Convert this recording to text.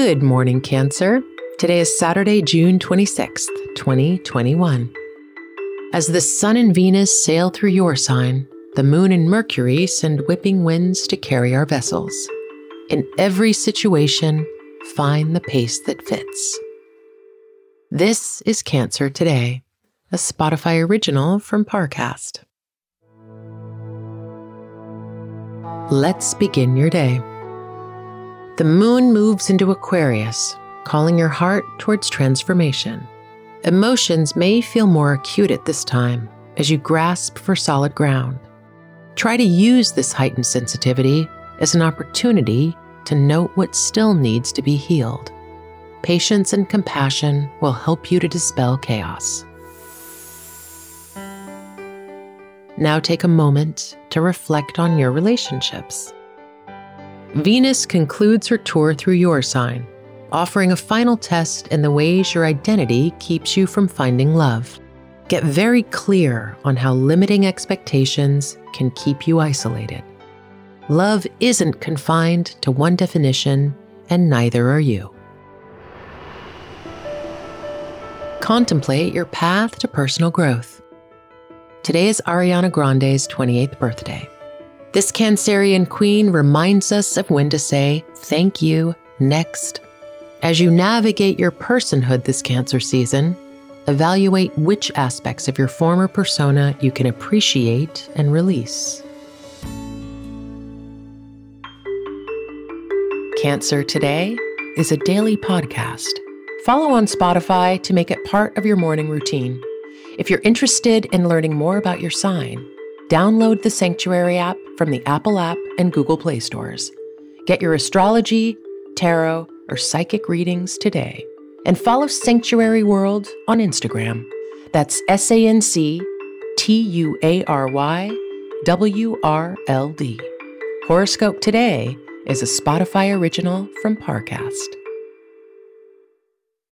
Good morning, Cancer. Today is Saturday, June 26th, 2021. As the Sun and Venus sail through your sign, the Moon and Mercury send whipping winds to carry our vessels. In every situation, find the pace that fits. This is Cancer Today, a Spotify original from Parcast. Let's begin your day. The moon moves into Aquarius, calling your heart towards transformation. Emotions may feel more acute at this time as you grasp for solid ground. Try to use this heightened sensitivity as an opportunity to note what still needs to be healed. Patience and compassion will help you to dispel chaos. Now take a moment to reflect on your relationships. Venus concludes her tour through your sign, offering a final test in the ways your identity keeps you from finding love. Get very clear on how limiting expectations can keep you isolated. Love isn't confined to one definition, and neither are you. Contemplate your path to personal growth. Today is Ariana Grande's 28th birthday. This Cancerian queen reminds us of when to say thank you next. As you navigate your personhood this Cancer season, evaluate which aspects of your former persona you can appreciate and release. Cancer Today is a daily podcast. Follow on Spotify to make it part of your morning routine. If you're interested in learning more about your sign, download the Sanctuary app from the Apple app and Google Play stores. Get your astrology, tarot, or psychic readings today. And follow Sanctuary World on Instagram. That's S A N C T U A R Y W R L D. Horoscope Today is a Spotify original from Parcast.